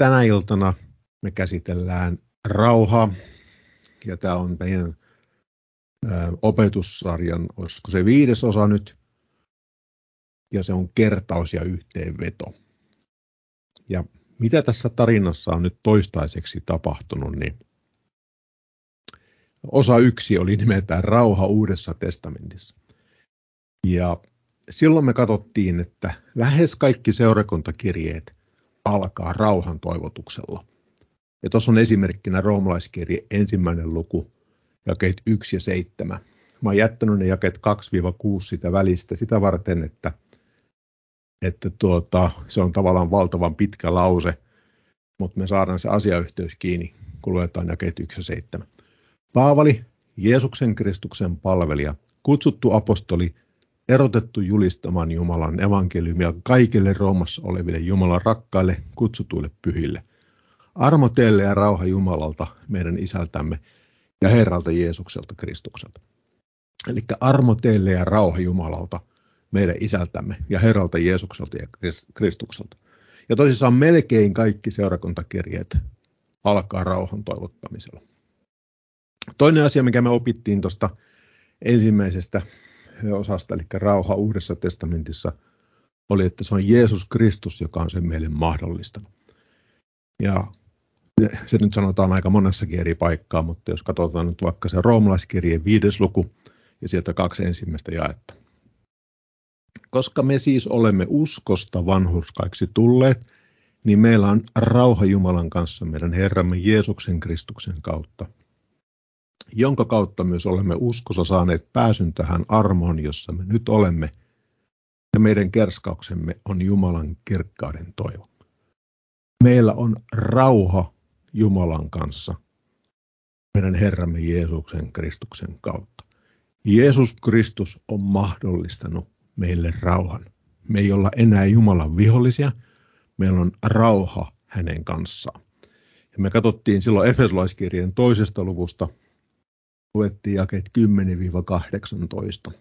tänä iltana me käsitellään rauhaa. Ja tämä on meidän opetussarjan, olisiko se viides osa nyt. Ja se on kertaus ja yhteenveto. Ja mitä tässä tarinassa on nyt toistaiseksi tapahtunut, niin osa yksi oli nimeltään Rauha Uudessa testamentissa. Ja silloin me katsottiin, että lähes kaikki seurakuntakirjeet alkaa rauhan toivotuksella. Ja tuossa on esimerkkinä roomalaiskirje ensimmäinen luku, jakeet 1 ja 7. Mä oon jättänyt ne jakeet 2-6 sitä välistä sitä varten, että, että tuota, se on tavallaan valtavan pitkä lause, mutta me saadaan se asiayhteys kiinni, kun luetaan jakeet 1 ja 7. Paavali, Jeesuksen Kristuksen palvelija, kutsuttu apostoli, erotettu julistamaan Jumalan evankeliumia kaikille Roomassa oleville Jumalan rakkaille kutsutuille pyhille. Armo teille ja rauha Jumalalta, meidän isältämme ja Herralta Jeesukselta Kristukselta. Eli armo teille ja rauha Jumalalta, meidän isältämme ja Herralta Jeesukselta ja Kristukselta. Ja tosissaan melkein kaikki seurakuntakirjeet alkaa rauhan toivottamisella. Toinen asia, mikä me opittiin tuosta ensimmäisestä osasta, eli rauha uudessa testamentissa, oli, että se on Jeesus Kristus, joka on sen meille mahdollistanut. Ja se nyt sanotaan aika monessakin eri paikkaa, mutta jos katsotaan nyt vaikka se roomalaiskirjeen viides luku ja sieltä kaksi ensimmäistä jaetta. Koska me siis olemme uskosta vanhurskaiksi tulleet, niin meillä on rauha Jumalan kanssa meidän Herramme Jeesuksen Kristuksen kautta, jonka kautta myös olemme uskossa saaneet pääsyn tähän armoon, jossa me nyt olemme, ja meidän kerskauksemme on Jumalan kirkkauden toivo. Meillä on rauha Jumalan kanssa meidän Herramme Jeesuksen Kristuksen kautta. Jeesus Kristus on mahdollistanut meille rauhan. Me ei olla enää Jumalan vihollisia, meillä on rauha hänen kanssaan. Ja me katsottiin silloin Efesolaiskirjeen toisesta luvusta luettiin jakeet 10-18.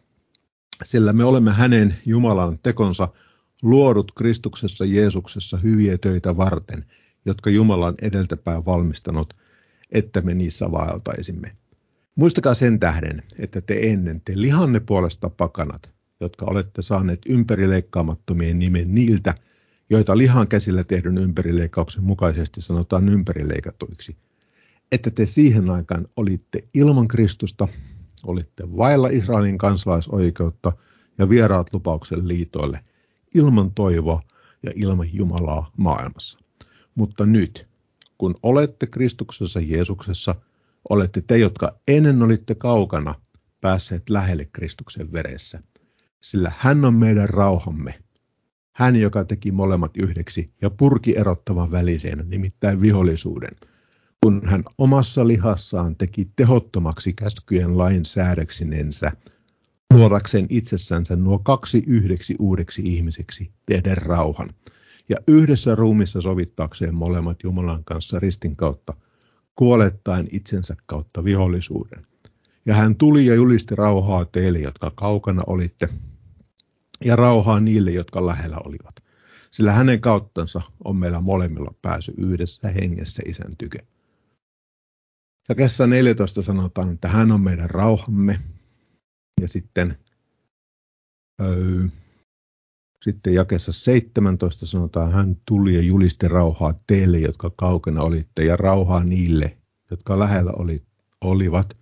Sillä me olemme hänen Jumalan tekonsa luodut Kristuksessa Jeesuksessa hyviä töitä varten, jotka Jumalan edeltäpäin valmistanut, että me niissä vaeltaisimme. Muistakaa sen tähden, että te ennen te lihanne puolesta pakanat, jotka olette saaneet ympärileikkaamattomien nimen niiltä, joita lihan käsillä tehdyn ympärileikkauksen mukaisesti sanotaan ympärileikatuiksi – että te siihen aikaan olitte ilman Kristusta, olitte vailla Israelin kansalaisoikeutta ja vieraat lupauksen liitoille, ilman toivoa ja ilman Jumalaa maailmassa. Mutta nyt, kun olette Kristuksessa Jeesuksessa, olette te, jotka ennen olitte kaukana, päässeet lähelle Kristuksen veressä. Sillä hän on meidän rauhamme. Hän, joka teki molemmat yhdeksi ja purki erottavan väliseen, nimittäin vihollisuuden – kun hän omassa lihassaan teki tehottomaksi käskyjen lain säädöksinensä, luodakseen itsessänsä nuo kaksi yhdeksi uudeksi ihmiseksi tehdä rauhan, ja yhdessä ruumissa sovittaakseen molemmat Jumalan kanssa ristin kautta, kuolettaen itsensä kautta vihollisuuden. Ja hän tuli ja julisti rauhaa teille, jotka kaukana olitte, ja rauhaa niille, jotka lähellä olivat. Sillä hänen kauttansa on meillä molemmilla pääsy yhdessä hengessä isän tyke. Jakessa 14 sanotaan, että hän on meidän rauhamme. Ja sitten, öö, sitten jakessa 17 sanotaan, hän tuli ja julisti rauhaa teille, jotka kaukana olitte, ja rauhaa niille, jotka lähellä oli, olivat.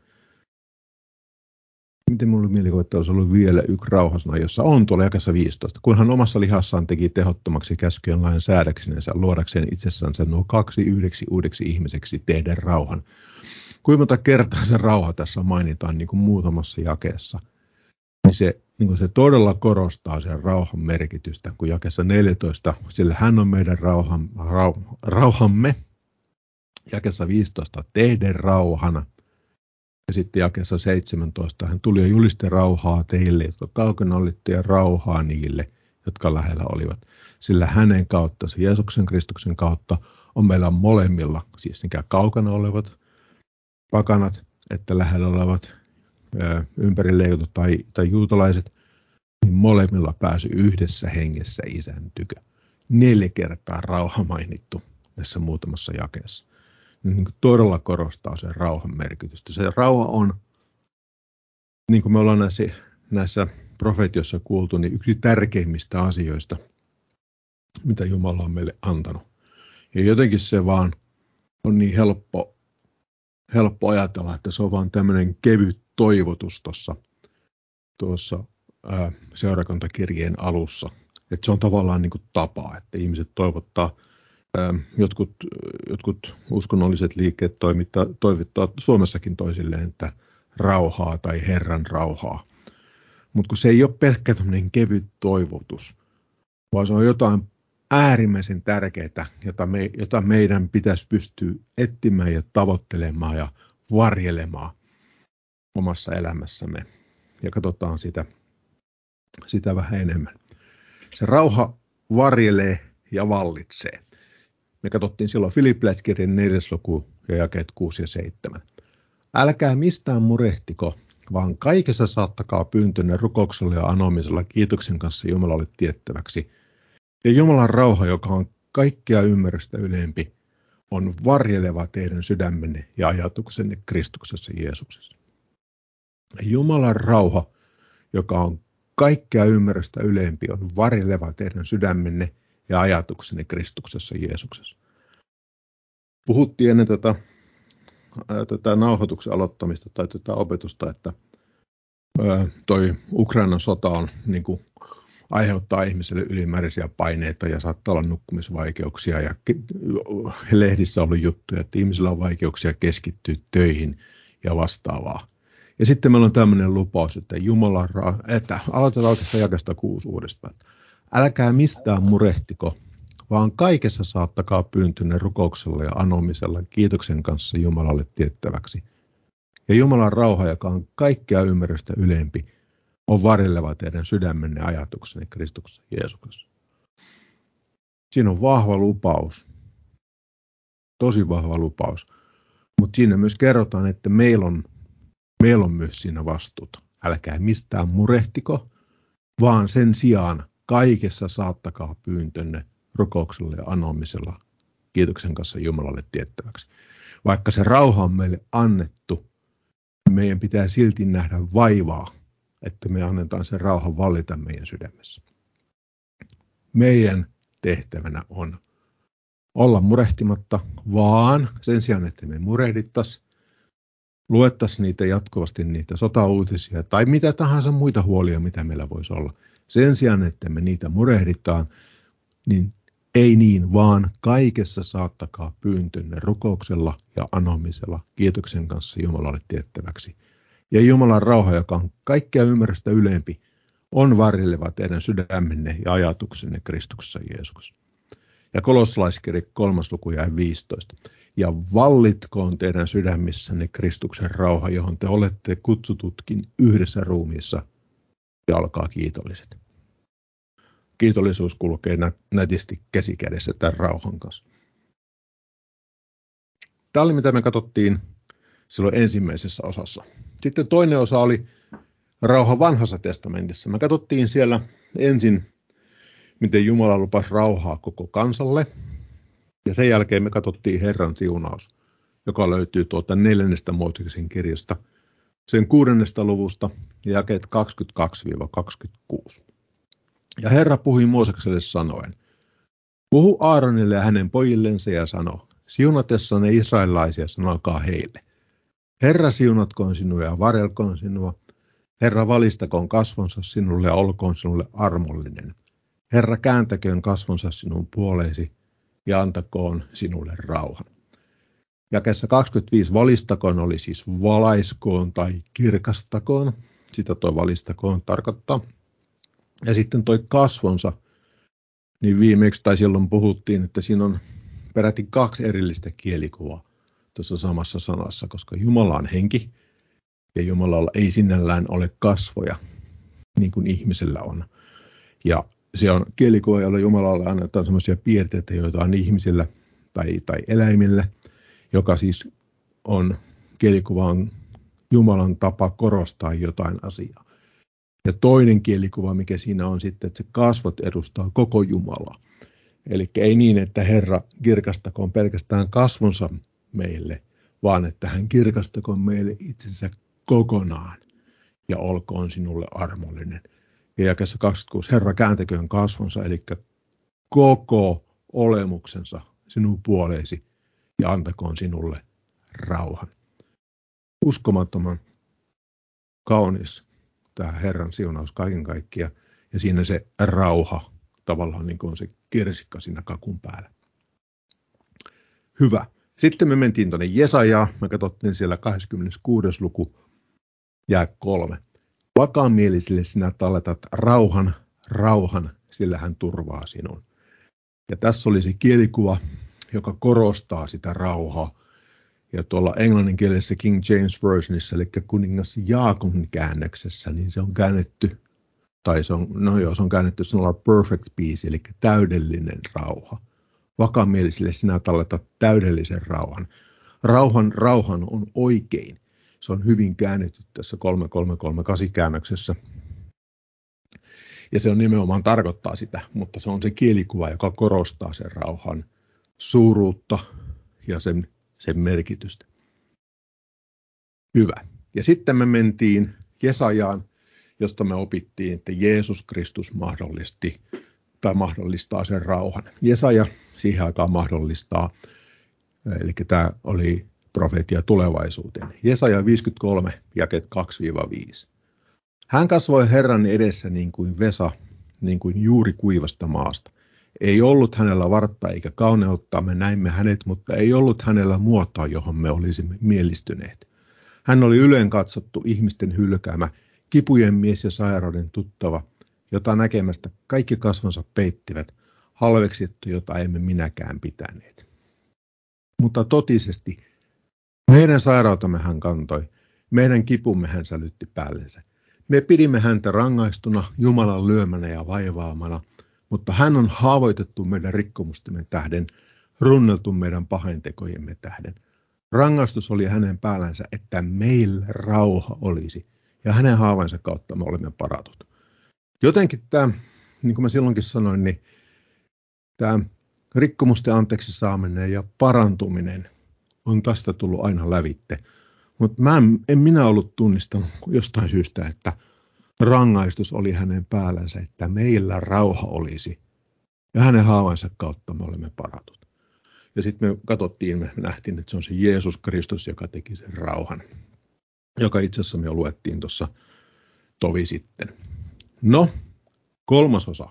Miten minulla mielikuva, että olisi ollut vielä yksi rauhasana, jossa on tuolla jakessa 15. Kun hän omassa lihassaan teki tehottomaksi käskyjen lain säädöksinensä luodakseen itsessänsä nuo kaksi yhdeksi uudeksi ihmiseksi tehdä rauhan. Kuinka monta kertaa se rauha tässä mainitaan niin kuin muutamassa jakeessa, niin se, niin kuin se todella korostaa sen rauhan merkitystä, kun jakessa 14, sillä hän on meidän rauhan, rau, rauhamme, jakessa 15 teidän rauhana, ja sitten jakessa 17 hän tuli ja julisti rauhaa teille, jotka kaukana olitte, ja rauhaa niille, jotka lähellä olivat. Sillä hänen kautta, se Jeesuksen Kristuksen kautta, on meillä molemmilla, siis sekä kaukana olevat pakanat että lähellä olevat ympärileikotut tai, tai juutalaiset, niin molemmilla pääsy yhdessä hengessä isän tykö. Neljä kertaa rauha mainittu tässä muutamassa jakeessa. Niin todella korostaa sen rauhan merkitystä. Se rauha on, niin kuin me ollaan näissä, näissä profetiossa kuultu, niin yksi tärkeimmistä asioista, mitä Jumala on meille antanut. Ja jotenkin se vaan on niin helppo, helppo ajatella, että se on vaan tämmöinen kevyt toivotus tuossa tuossa seurakuntakirjeen alussa. Että se on tavallaan niin kuin tapa, että ihmiset toivottaa, jotkut, jotkut uskonnolliset liikkeet toimittaa, Suomessakin toisilleen, että rauhaa tai Herran rauhaa. Mutta kun se ei ole pelkkä kevyt toivotus, vaan se on jotain äärimmäisen tärkeää, jota, me, jota meidän pitäisi pystyä etsimään ja tavoittelemaan ja varjelemaan omassa elämässämme. Ja katsotaan sitä, sitä vähän enemmän. Se rauha varjelee ja vallitsee. Me katsottiin silloin Filippiläiskirjan neljäs luku ja jakeet 6 ja 7. Älkää mistään murehtiko, vaan kaikessa saattakaa pyyntönne rukouksella ja anomisella kiitoksen kanssa Jumalalle tiettäväksi. Ja Jumalan rauha, joka on kaikkea ymmärrystä ylempi, on varjeleva teidän sydämenne ja ajatuksenne Kristuksessa Jeesuksessa. Jumalan rauha, joka on kaikkea ymmärrystä ylempi, on varjeleva teidän sydämenne ja ajatuksenne Kristuksessa Jeesuksessa. Puhuttiin ennen tätä, tätä nauhoituksen aloittamista tai tätä opetusta, että toi Ukrainan sota on niin kuin, aiheuttaa ihmiselle ylimääräisiä paineita ja saattaa olla nukkumisvaikeuksia ja lehdissä on ollut juttuja, että ihmisillä on vaikeuksia keskittyä töihin ja vastaavaa. Ja sitten meillä on tämmöinen lupaus, että Jumala, että aloitetaan oikeastaan jakesta kuusi uudestaan. Älkää mistään murehtiko, vaan kaikessa saattakaa pyyntönne rukouksella ja anomisella kiitoksen kanssa Jumalalle tiettäväksi. Ja Jumalan rauha, joka on kaikkea ymmärrystä ylempi, on varjeleva teidän sydämenne ajatuksenne Kristuksessa Jeesuksessa. Siinä on vahva lupaus, tosi vahva lupaus, mutta siinä myös kerrotaan, että meillä on Meillä on myös siinä vastuuta. Älkää mistään murehtiko, vaan sen sijaan kaikessa saattakaa pyyntönne rukouksella ja anomisella kiitoksen kanssa Jumalalle tiettäväksi. Vaikka se rauha on meille annettu, meidän pitää silti nähdä vaivaa, että me annetaan sen rauhan vallita meidän sydämessä. Meidän tehtävänä on olla murehtimatta, vaan sen sijaan, että me murehdittaisiin, luettaisiin niitä jatkuvasti, niitä sotauutisia tai mitä tahansa muita huolia, mitä meillä voisi olla. Sen sijaan, että me niitä murehditaan, niin ei niin, vaan kaikessa saattakaa pyyntönne rukouksella ja anomisella kiitoksen kanssa Jumalalle tiettäväksi. Ja Jumalan rauha, joka on kaikkea ymmärrystä ylempi, on varjeleva teidän sydämenne ja ajatuksenne Kristuksessa Jeesuksessa. Ja kolossalaiskirja kolmas luku ja 15 ja vallitkoon teidän sydämissänne Kristuksen rauha, johon te olette kutsututkin yhdessä ruumiissa, ja alkaa kiitolliset. Kiitollisuus kulkee nätisti käsikädessä tämän rauhan kanssa. Tämä oli mitä me katsottiin silloin ensimmäisessä osassa. Sitten toinen osa oli rauha vanhassa testamentissa. Me katsottiin siellä ensin, miten Jumala lupasi rauhaa koko kansalle, ja sen jälkeen me katsottiin Herran siunaus, joka löytyy tuolta neljännestä Mooseksen kirjasta, sen kuudennesta luvusta ja jakeet 22-26. Ja Herra puhui Moosekselle sanoen, Puhu Aaronille ja hänen pojillensa ja sano, siunatessanne israelaisia sanokaa heille. Herra siunatkoon sinua ja varelkoon sinua. Herra valistakoon kasvonsa sinulle ja olkoon sinulle armollinen. Herra kääntäköön kasvonsa sinun puoleesi ja antakoon sinulle rauhan. Jakessa 25 valistakoon oli siis valaiskoon tai kirkastakoon. Sitä tuo valistakoon tarkoittaa. Ja sitten toi kasvonsa, niin viimeksi tai silloin puhuttiin, että siinä on peräti kaksi erillistä kielikuvaa tuossa samassa sanassa, koska Jumala on henki ja Jumalalla ei sinällään ole kasvoja, niin kuin ihmisellä on. Ja se on kielikuva, jolla Jumalalle annetaan sellaisia piirteitä, joita on ihmisillä tai, tai eläimillä, joka siis on, kielikuva on Jumalan tapa korostaa jotain asiaa. Ja toinen kielikuva, mikä siinä on sitten, että se kasvot edustaa koko Jumalaa. Eli ei niin, että Herra kirkastakoon pelkästään kasvonsa meille, vaan että hän kirkastakoon meille itsensä kokonaan ja olkoon sinulle armollinen. Ja jakessa 26, Herra kääntäköön kasvonsa, eli koko olemuksensa sinun puoleesi ja antakoon sinulle rauhan. Uskomattoman kaunis tämä Herran siunaus kaiken kaikkiaan ja siinä se rauha tavallaan niin kuin on se kirsikka siinä kakun päällä. Hyvä. Sitten me mentiin tuonne Jesajaa. Me katsottiin siellä 26. luku, jää kolme. Vakaamielisille sinä talletat rauhan, rauhan, sillä hän turvaa sinun. Ja tässä oli se kielikuva, joka korostaa sitä rauhaa. Ja tuolla englanninkielisessä King James Versionissa, eli kuningas Jaakon käännöksessä, niin se on käännetty, tai se on, no joo, se on käännetty sanalla perfect peace, eli täydellinen rauha. Vakaamielisille sinä talletat täydellisen rauhan. Rauhan, rauhan on oikein. Se on hyvin käännetty tässä 3338 käännöksessä. Ja se on nimenomaan tarkoittaa sitä, mutta se on se kielikuva, joka korostaa sen rauhan suuruutta ja sen, sen merkitystä. Hyvä. Ja sitten me mentiin Jesajaan, josta me opittiin, että Jeesus Kristus mahdollisti tai mahdollistaa sen rauhan. Jesaja siihen aikaan mahdollistaa, eli tämä oli profeetia tulevaisuuteen. Jesaja 53, jaket 2-5. Hän kasvoi Herran edessä niin kuin Vesa, niin kuin juuri kuivasta maasta. Ei ollut hänellä vartta eikä kauneutta, me näimme hänet, mutta ei ollut hänellä muotoa, johon me olisimme mielistyneet. Hän oli yleen katsottu ihmisten hylkäämä, kipujen mies ja sairauden tuttava, jota näkemästä kaikki kasvonsa peittivät, halveksittu, jota emme minäkään pitäneet. Mutta totisesti, meidän sairautamme hän kantoi, meidän kipumme hän sälytti päällensä. Me pidimme häntä rangaistuna, Jumalan lyömänä ja vaivaamana, mutta hän on haavoitettu meidän rikkomustemme tähden, runneltu meidän pahentekojemme tähden. Rangaistus oli hänen päällänsä, että meillä rauha olisi, ja hänen haavansa kautta me olemme paratut. Jotenkin tämä, niin kuin mä silloinkin sanoin, niin tämä rikkomusten anteeksi saaminen ja parantuminen on tästä tullut aina lävitte. Mutta en, en minä ollut tunnistanut jostain syystä, että rangaistus oli hänen päällänsä, että meillä rauha olisi. Ja hänen haavansa kautta me olemme paratut. Ja sitten me katsottiin, me nähtiin, että se on se Jeesus Kristus, joka teki sen rauhan, joka itse asiassa me luettiin tuossa tovi sitten. No, kolmas osa.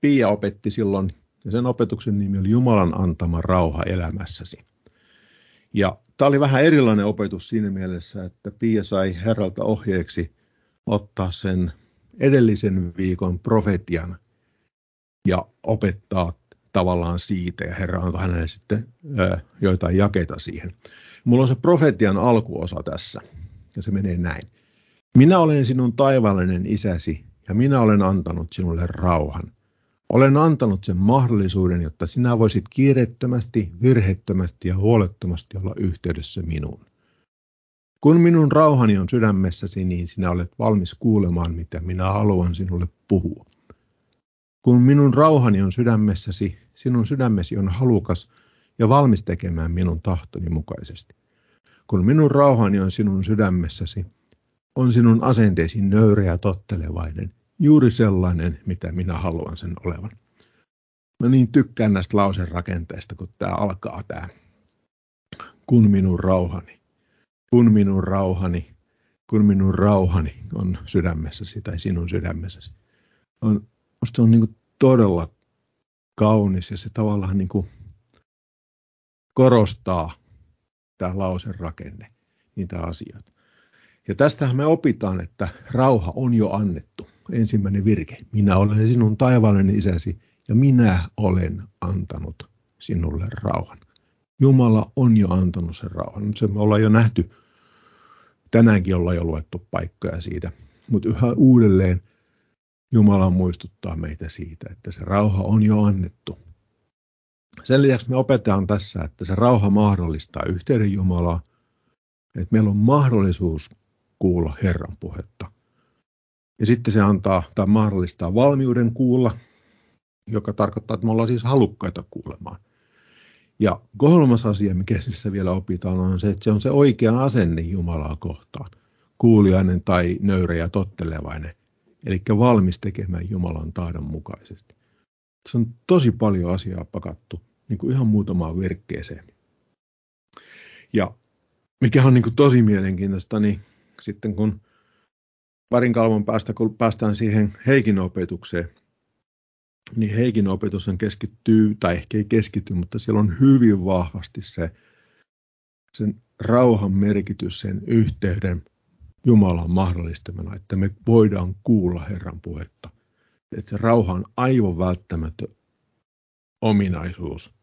Pia opetti silloin, ja sen opetuksen nimi oli Jumalan antama rauha elämässäsi. Ja tämä oli vähän erilainen opetus siinä mielessä, että Pia sai herralta ohjeeksi ottaa sen edellisen viikon profetian ja opettaa tavallaan siitä, ja Herra antoi hänelle sitten ö, joitain jakeita siihen. Mulla on se profetian alkuosa tässä, ja se menee näin. Minä olen sinun taivaallinen isäsi, ja minä olen antanut sinulle rauhan. Olen antanut sen mahdollisuuden, jotta sinä voisit kiireettömästi, virhettömästi ja huolettomasti olla yhteydessä minuun. Kun minun rauhani on sydämessäsi, niin sinä olet valmis kuulemaan, mitä minä haluan sinulle puhua. Kun minun rauhani on sydämessäsi, sinun sydämesi on halukas ja valmis tekemään minun tahtoni mukaisesti. Kun minun rauhani on sinun sydämessäsi, on sinun asenteesi nöyreä ja tottelevainen, juuri sellainen, mitä minä haluan sen olevan. Mä niin tykkään näistä lausen rakenteista, kun tämä alkaa tämä. Kun minun rauhani, kun minun rauhani, kun minun rauhani on sydämessäsi tai sinun sydämessäsi. On, musta on niin todella kaunis ja se tavallaan niin kuin korostaa tämä lausen rakenne, niitä asioita. Ja tästähän me opitaan, että rauha on jo annettu. Ensimmäinen virke. Minä olen sinun taivaallinen isäsi ja minä olen antanut sinulle rauhan. Jumala on jo antanut sen rauhan. Se me ollaan jo nähty, tänäänkin ollaan jo luettu paikkoja siitä. Mutta yhä uudelleen Jumala muistuttaa meitä siitä, että se rauha on jo annettu. Sen lisäksi me opetetaan tässä, että se rauha mahdollistaa yhteyden Jumalaa, että meillä on mahdollisuus kuulla Herran puhetta. Ja sitten se antaa tai mahdollistaa valmiuden kuulla joka tarkoittaa, että me ollaan siis halukkaita kuulemaan. Ja kolmas asia, mikä tässä vielä opitaan, on se, että se on se oikea asenne Jumalaa kohtaan. Kuuliainen tai nöyrä ja tottelevainen. Eli valmis tekemään Jumalan taidon mukaisesti. Se on tosi paljon asiaa pakattu niin kuin ihan muutamaan virkkeeseen. Ja mikä on niin kuin tosi mielenkiintoista, niin sitten kun parin kalvon päästä, kun päästään siihen Heikin opetukseen, niin Heikin opetus on keskittyy, tai ehkä ei keskity, mutta siellä on hyvin vahvasti se sen rauhan merkitys, sen yhteyden Jumalan mahdollistamana, että me voidaan kuulla Herran puhetta. Että se rauha on aivan välttämätön ominaisuus,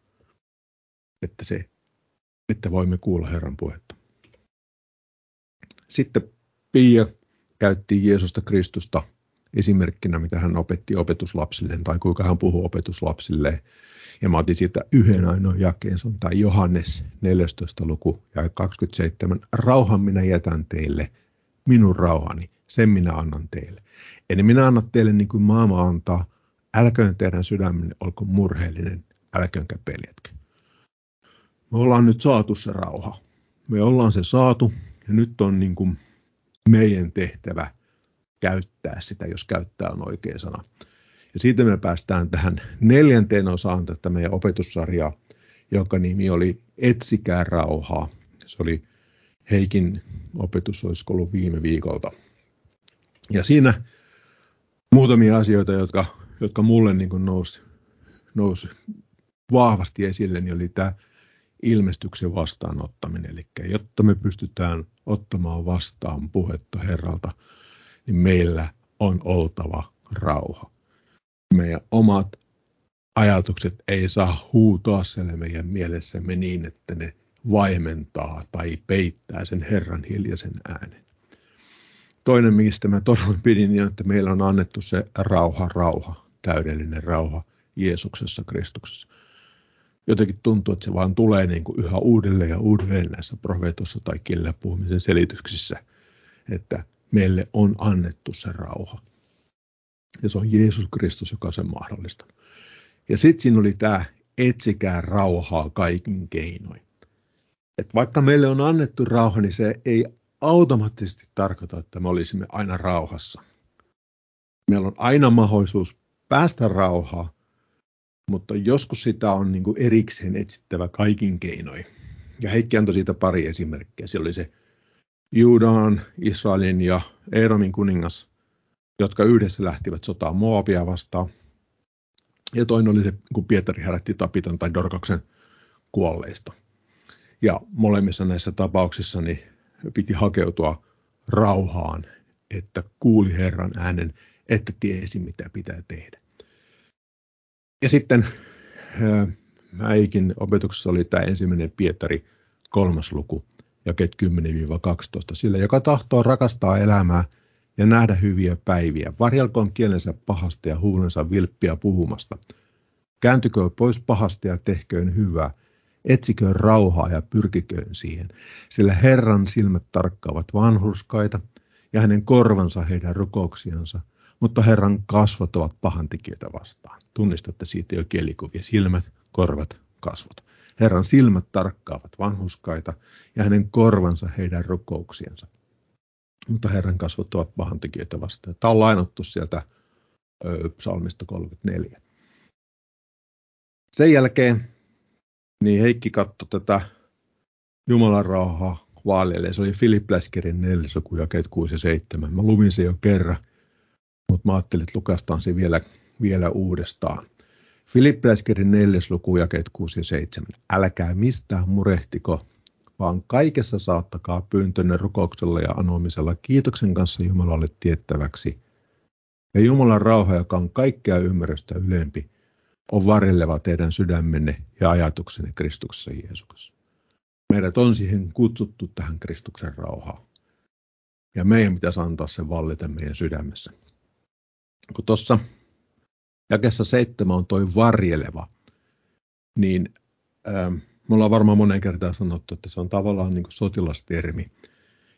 että, se, että voimme kuulla Herran puhetta. Sitten Pia käytti Jeesusta Kristusta esimerkkinä, mitä hän opetti opetuslapsilleen tai kuinka hän puhuu opetuslapsilleen. Ja mä otin siitä yhden ainoan jakeen, se on tämä Johannes 14. luku ja 27. Rauhan minä jätän teille, minun rauhani, sen minä annan teille. Eli minä annan teille niin kuin maailma antaa, älköön teidän sydämenne olko murheellinen, älköönkä peljätkö. Me ollaan nyt saatu se rauha. Me ollaan se saatu ja nyt on niin kuin meidän tehtävä käyttää sitä, jos käyttää on oikea sana. Ja siitä me päästään tähän neljänteen osaan tätä meidän opetussarjaa, jonka nimi oli Etsikää rauhaa. Se oli Heikin opetus, olisiko ollut viime viikolta. Ja siinä muutamia asioita, jotka, jotka mulle niin nousi, nousi vahvasti esille, niin oli tämä ilmestyksen vastaanottaminen. Eli jotta me pystytään ottamaan vastaan puhetta Herralta, niin meillä on oltava rauha. Meidän omat ajatukset ei saa huutoa siellä meidän mielessämme niin, että ne vaimentaa tai peittää sen Herran hiljaisen äänen. Toinen, mistä mä todella pidin, niin on, että meillä on annettu se rauha, rauha, täydellinen rauha Jeesuksessa, Kristuksessa jotenkin tuntuu, että se vaan tulee niin kuin yhä uudelleen ja uudelleen näissä profeetossa tai kielellä puhumisen selityksissä, että meille on annettu se rauha. Ja se on Jeesus Kristus, joka sen mahdollistanut. Ja sitten siinä oli tämä etsikää rauhaa kaikin keinoin. Et vaikka meille on annettu rauha, niin se ei automaattisesti tarkoita, että me olisimme aina rauhassa. Meillä on aina mahdollisuus päästä rauhaa, mutta joskus sitä on niin kuin erikseen etsittävä kaikin keinoin. Ja Heikki antoi siitä pari esimerkkiä. Siellä oli se Juudaan, Israelin ja Edomin kuningas, jotka yhdessä lähtivät sotaan Moabia vastaan. Ja toinen oli se, kun Pietari herätti Tapitan tai Dorkaksen kuolleista. Ja molemmissa näissä tapauksissa niin piti hakeutua rauhaan, että kuuli Herran äänen, että tiesi mitä pitää tehdä. Ja sitten Äikin opetuksessa oli tämä ensimmäinen Pietari kolmas luku, jakeet 10-12. Sillä joka tahtoo rakastaa elämää ja nähdä hyviä päiviä, varjelkoon kielensä pahasta ja huulensa vilppiä puhumasta. Kääntykö pois pahasta ja tehköön hyvää, etsiköön rauhaa ja pyrkiköön siihen, sillä Herran silmät tarkkaavat vanhurskaita ja hänen korvansa heidän rukouksiansa, mutta Herran kasvot ovat pahantekijöitä vastaan. Tunnistatte siitä jo kielikuvia. Silmät, korvat, kasvot. Herran silmät tarkkaavat vanhuskaita ja hänen korvansa heidän rukouksiensa. Mutta Herran kasvot ovat pahantekijöitä vastaan. Tämä on lainattu sieltä ö, psalmista 34. Sen jälkeen niin Heikki katsoi tätä Jumalan rauhaa vaaleille. Se oli Philip Läskerin neljäsoku, jakeet 6 ja 7. Mä luvin se jo kerran, mutta mä ajattelin, että lukastaan se vielä vielä uudestaan. Filippiläiskirjan neljäs luku, jakeet 6 ja 7. Älkää mistään murehtiko, vaan kaikessa saattakaa pyyntönne rukouksella ja anomisella kiitoksen kanssa Jumalalle tiettäväksi. Ja Jumalan rauha, joka on kaikkea ymmärrystä ylempi, on varjeleva teidän sydämenne ja ajatuksenne Kristuksessa Jeesuksessa. Meidät on siihen kutsuttu tähän Kristuksen rauhaan. Ja meidän pitäisi antaa sen vallita meidän sydämessä. Kun tuossa jakessa seitsemän on toi varjeleva, niin ähm, me ollaan varmaan monen kertaan sanottu, että se on tavallaan niin sotilastermi.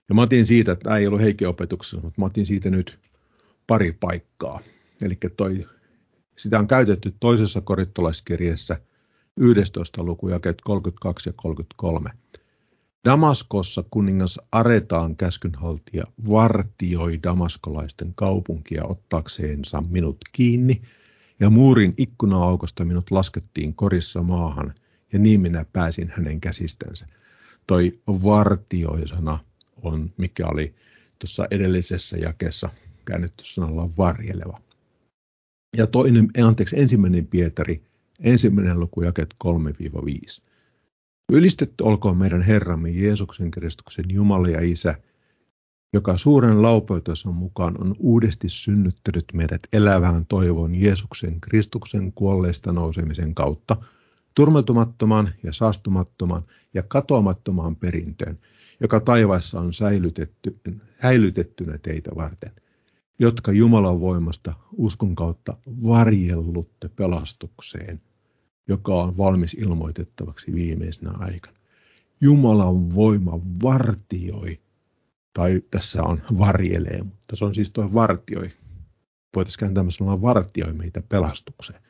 Ja mä otin siitä, että tämä ei ollut Heikin opetuksessa, mutta mä otin siitä nyt pari paikkaa. Eli toi Sitä on käytetty toisessa korittolaiskirjeessä 11. luku jakeet 32 ja 33. Damaskossa kuningas Aretaan käskynhaltija vartioi damaskolaisten kaupunkia ottaakseensa minut kiinni, ja muurin ikkunaaukosta minut laskettiin korissa maahan, ja niin minä pääsin hänen käsistänsä. Toi vartioi-sana on, mikä oli tuossa edellisessä jakeessa käännetty sanalla varjeleva. Ja toinen, anteeksi, ensimmäinen Pietari, ensimmäinen luku jaket 3-5. Ylistetty olkoon meidän Herramme Jeesuksen Kristuksen Jumala ja Isä, joka suuren laupeutensa mukaan on uudesti synnyttänyt meidät elävään toivon Jeesuksen Kristuksen kuolleista nousemisen kautta, turmeltumattoman ja saastumattoman ja katoamattomaan perintöön, joka taivaassa on säilytetty, säilytettynä teitä varten, jotka Jumalan voimasta uskon kautta varjellutte pelastukseen – joka on valmis ilmoitettavaksi viimeisenä aikana. Jumalan voima vartioi, tai tässä on varjelee, mutta se on siis tuo vartioi. Voitaisiin kääntää sanoa vartioi meitä pelastukseen.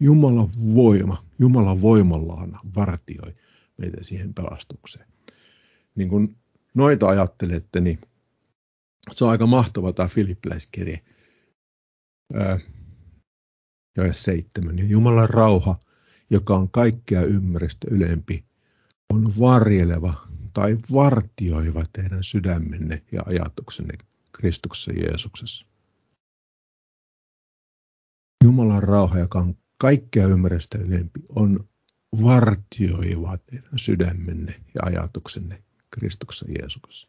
Jumalan voima, Jumalan voimallaan vartioi meitä siihen pelastukseen. Niin kun noita ajattelette, niin se on aika mahtava tämä Filippiläiskirje. ja seitsemän. Ja Jumalan rauha, joka on kaikkea ymmärrystä ylempi, on varjeleva tai vartioiva teidän sydämenne ja ajatuksenne Kristuksessa Jeesuksessa. Jumalan rauha, joka on kaikkea ymmärrystä ylempi, on vartioiva teidän sydämenne ja ajatuksenne Kristuksessa Jeesuksessa.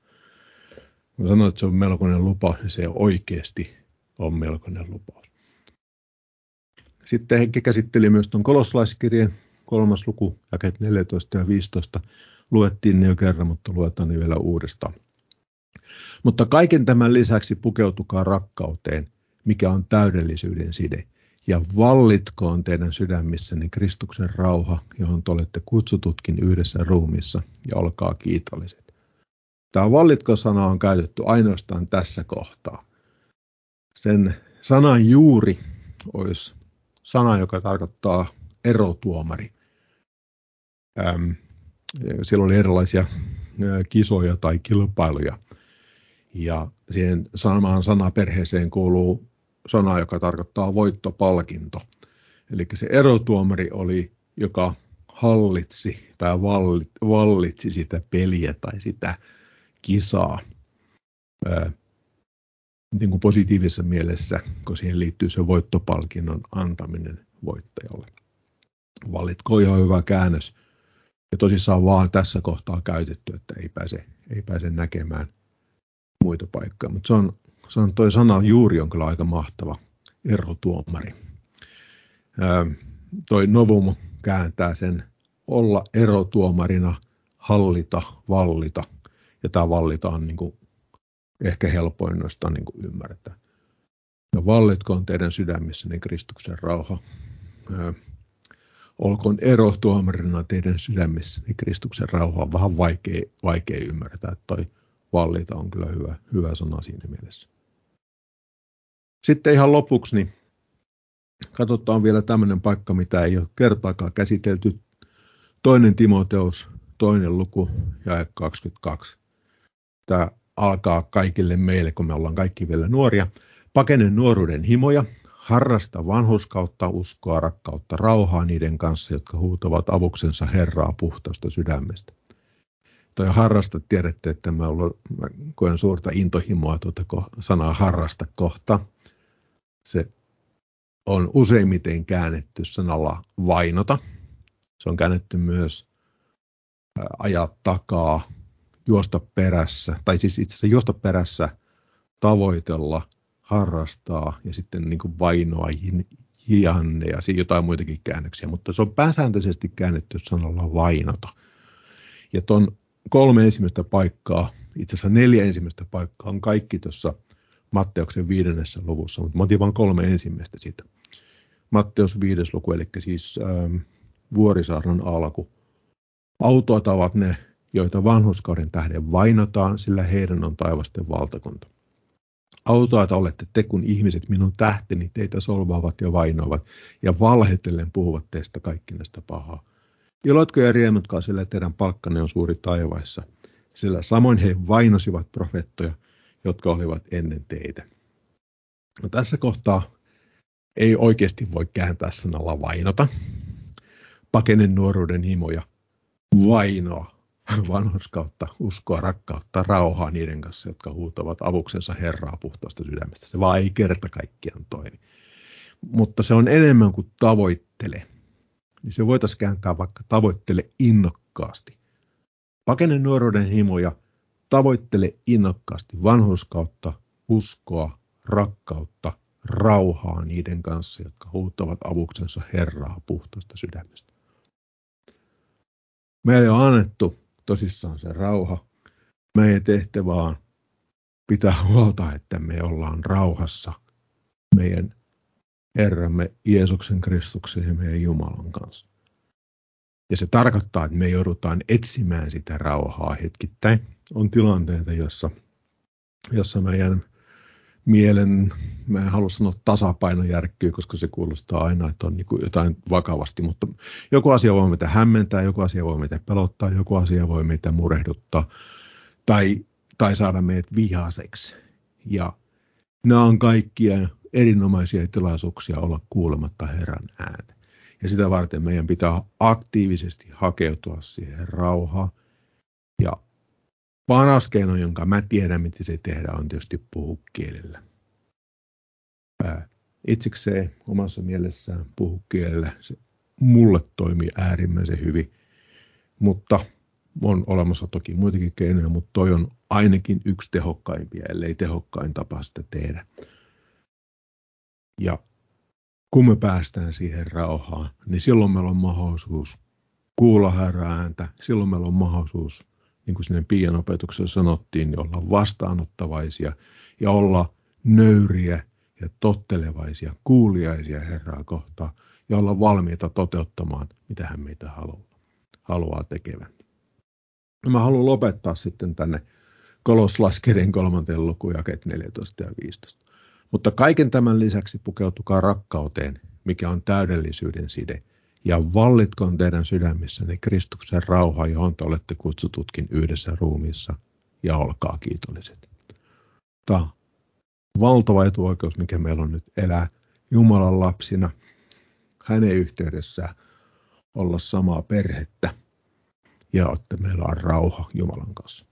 Mä sanoin, että se on melkoinen lupaus ja se oikeasti on melkoinen lupaus. Sitten Heikki käsitteli myös tuon koloslaiskirjeen kolmas luku, jakeet 14 ja 15. Luettiin ne jo kerran, mutta luetaan ne vielä uudestaan. Mutta kaiken tämän lisäksi pukeutukaa rakkauteen, mikä on täydellisyyden side. Ja vallitkoon teidän sydämissäni Kristuksen rauha, johon te olette kutsututkin yhdessä ruumissa, ja olkaa kiitolliset. Tämä vallitko-sana on käytetty ainoastaan tässä kohtaa. Sen sanan juuri olisi sana, joka tarkoittaa erotuomari. Ähm, siellä oli erilaisia kisoja tai kilpailuja. Ja siihen samaan sanaperheeseen kuuluu sana, joka tarkoittaa voittopalkinto. Eli se erotuomari oli, joka hallitsi tai vallitsi sitä peliä tai sitä kisaa niin kuin positiivisessa mielessä, kun siihen liittyy se voittopalkinnon antaminen voittajalle. Valitko ihan hyvä käännös. Ja tosissaan vaan tässä kohtaa käytetty, että ei pääse, ei pääse näkemään muita paikkoja. Mutta se on, se on toi sana juuri on kyllä aika mahtava erotuomari. Ää, toi Novum kääntää sen olla erotuomarina, hallita, vallita. Ja tämä vallita on niin kuin ehkä helpoin noista niin kuin ymmärtää. Ja vallitkoon teidän sydämissäni Kristuksen rauha. Ää, olkoon ero tuomarina teidän sydämissäni Kristuksen rauha. On vähän vaikea, vaikea ymmärtää, toi vallita on kyllä hyvä, hyvä sana siinä mielessä. Sitten ihan lopuksi, niin katsotaan vielä tämmöinen paikka, mitä ei ole kertaakaan käsitelty. Toinen Timoteus, toinen luku, ja 22. Tämä alkaa kaikille meille, kun me ollaan kaikki vielä nuoria. Pakene nuoruuden himoja, harrasta vanhuskautta, uskoa, rakkautta, rauhaa niiden kanssa, jotka huutavat avuksensa Herraa puhtaasta sydämestä. Toi harrasta, tiedätte, että mä, ollut, mä koen suurta intohimoa tuota sanaa harrasta kohta. Se on useimmiten käännetty sanalla vainota. Se on käännetty myös ajaa takaa, juosta perässä, tai siis itse asiassa juosta perässä, tavoitella, harrastaa ja sitten niin kuin vainoa, hianne ja jotain muitakin käännöksiä, mutta se on pääsääntöisesti käännetty sanalla vainota. Ja tuon kolme ensimmäistä paikkaa, itse asiassa neljä ensimmäistä paikkaa on kaikki tuossa Matteuksen viidennessä luvussa, mutta mä otin vain kolme ensimmäistä siitä. Matteus viides luku, eli siis ähm, Vuorisaarnan alku. Autoat ovat ne joita vanhuskauden tähden vainotaan, sillä heidän on taivasten valtakunta. Autoita olette te, kun ihmiset minun tähteni teitä solvaavat ja vainoavat ja valhetellen puhuvat teistä kaikki näistä pahaa. Iloitko ja riemutkaa, sillä teidän palkkanne on suuri taivaissa, sillä samoin he vainosivat profettoja, jotka olivat ennen teitä. No, tässä kohtaa ei oikeasti voi kääntää sanalla vainota. Pakenen nuoruuden himoja, vainoa, vanhurskautta, uskoa, rakkautta, rauhaa niiden kanssa, jotka huutavat avuksensa Herraa puhtaasta sydämestä. Se vaan ei kerta kaikkiaan toimi. Mutta se on enemmän kuin tavoittele. Niin se voitaisiin kääntää vaikka tavoittele innokkaasti. Pakene nuoruuden himoja, tavoittele innokkaasti vanhurskautta, uskoa, rakkautta, rauhaa niiden kanssa, jotka huutavat avuksensa Herraa puhtaasta sydämestä. Meille on annettu tosissaan se rauha. Meidän tehtävä on pitää huolta, että me ollaan rauhassa meidän Herramme Jeesuksen Kristuksen ja meidän Jumalan kanssa. Ja se tarkoittaa, että me joudutaan etsimään sitä rauhaa hetkittäin. On tilanteita, jossa, jossa meidän mielen, mä en halua sanoa tasapaino järkkyy, koska se kuulostaa aina, että on niin kuin jotain vakavasti, mutta joku asia voi meitä hämmentää, joku asia voi meitä pelottaa, joku asia voi meitä murehduttaa tai, tai saada meidät vihaiseksi. Ja nämä on kaikkia erinomaisia tilaisuuksia olla kuulematta Herran ääntä. Ja sitä varten meidän pitää aktiivisesti hakeutua siihen rauhaan. Ja paras keino, jonka mä tiedän, miten se tehdään, on tietysti puhua kielellä. Itsekseen omassa mielessään puhu kielellä. Se mulle toimii äärimmäisen hyvin, mutta on olemassa toki muitakin keinoja, mutta toi on ainakin yksi tehokkaimpia, ellei tehokkain tapa sitä tehdä. Ja kun me päästään siihen rauhaan, niin silloin meillä on mahdollisuus kuulla Herran ääntä, silloin meillä on mahdollisuus, niin kuin sinne Pian opetuksessa sanottiin, niin olla vastaanottavaisia ja olla nöyriä ja tottelevaisia, kuuliaisia Herraa kohtaan ja olla valmiita toteuttamaan, mitä hän meitä haluaa, haluaa tekevän. Mä haluan lopettaa sitten tänne Koloslaskerin kolmanteen lukuun jakeet 14 ja 15. Mutta kaiken tämän lisäksi pukeutukaa rakkauteen, mikä on täydellisyyden side, ja vallitkoon teidän sydämissänne Kristuksen rauha, johon te olette kutsututkin yhdessä ruumiissa, ja olkaa kiitolliset. Tämä on valtava etuoikeus, mikä meillä on nyt elää Jumalan lapsina, hänen yhteydessään olla samaa perhettä, ja että meillä on rauha Jumalan kanssa.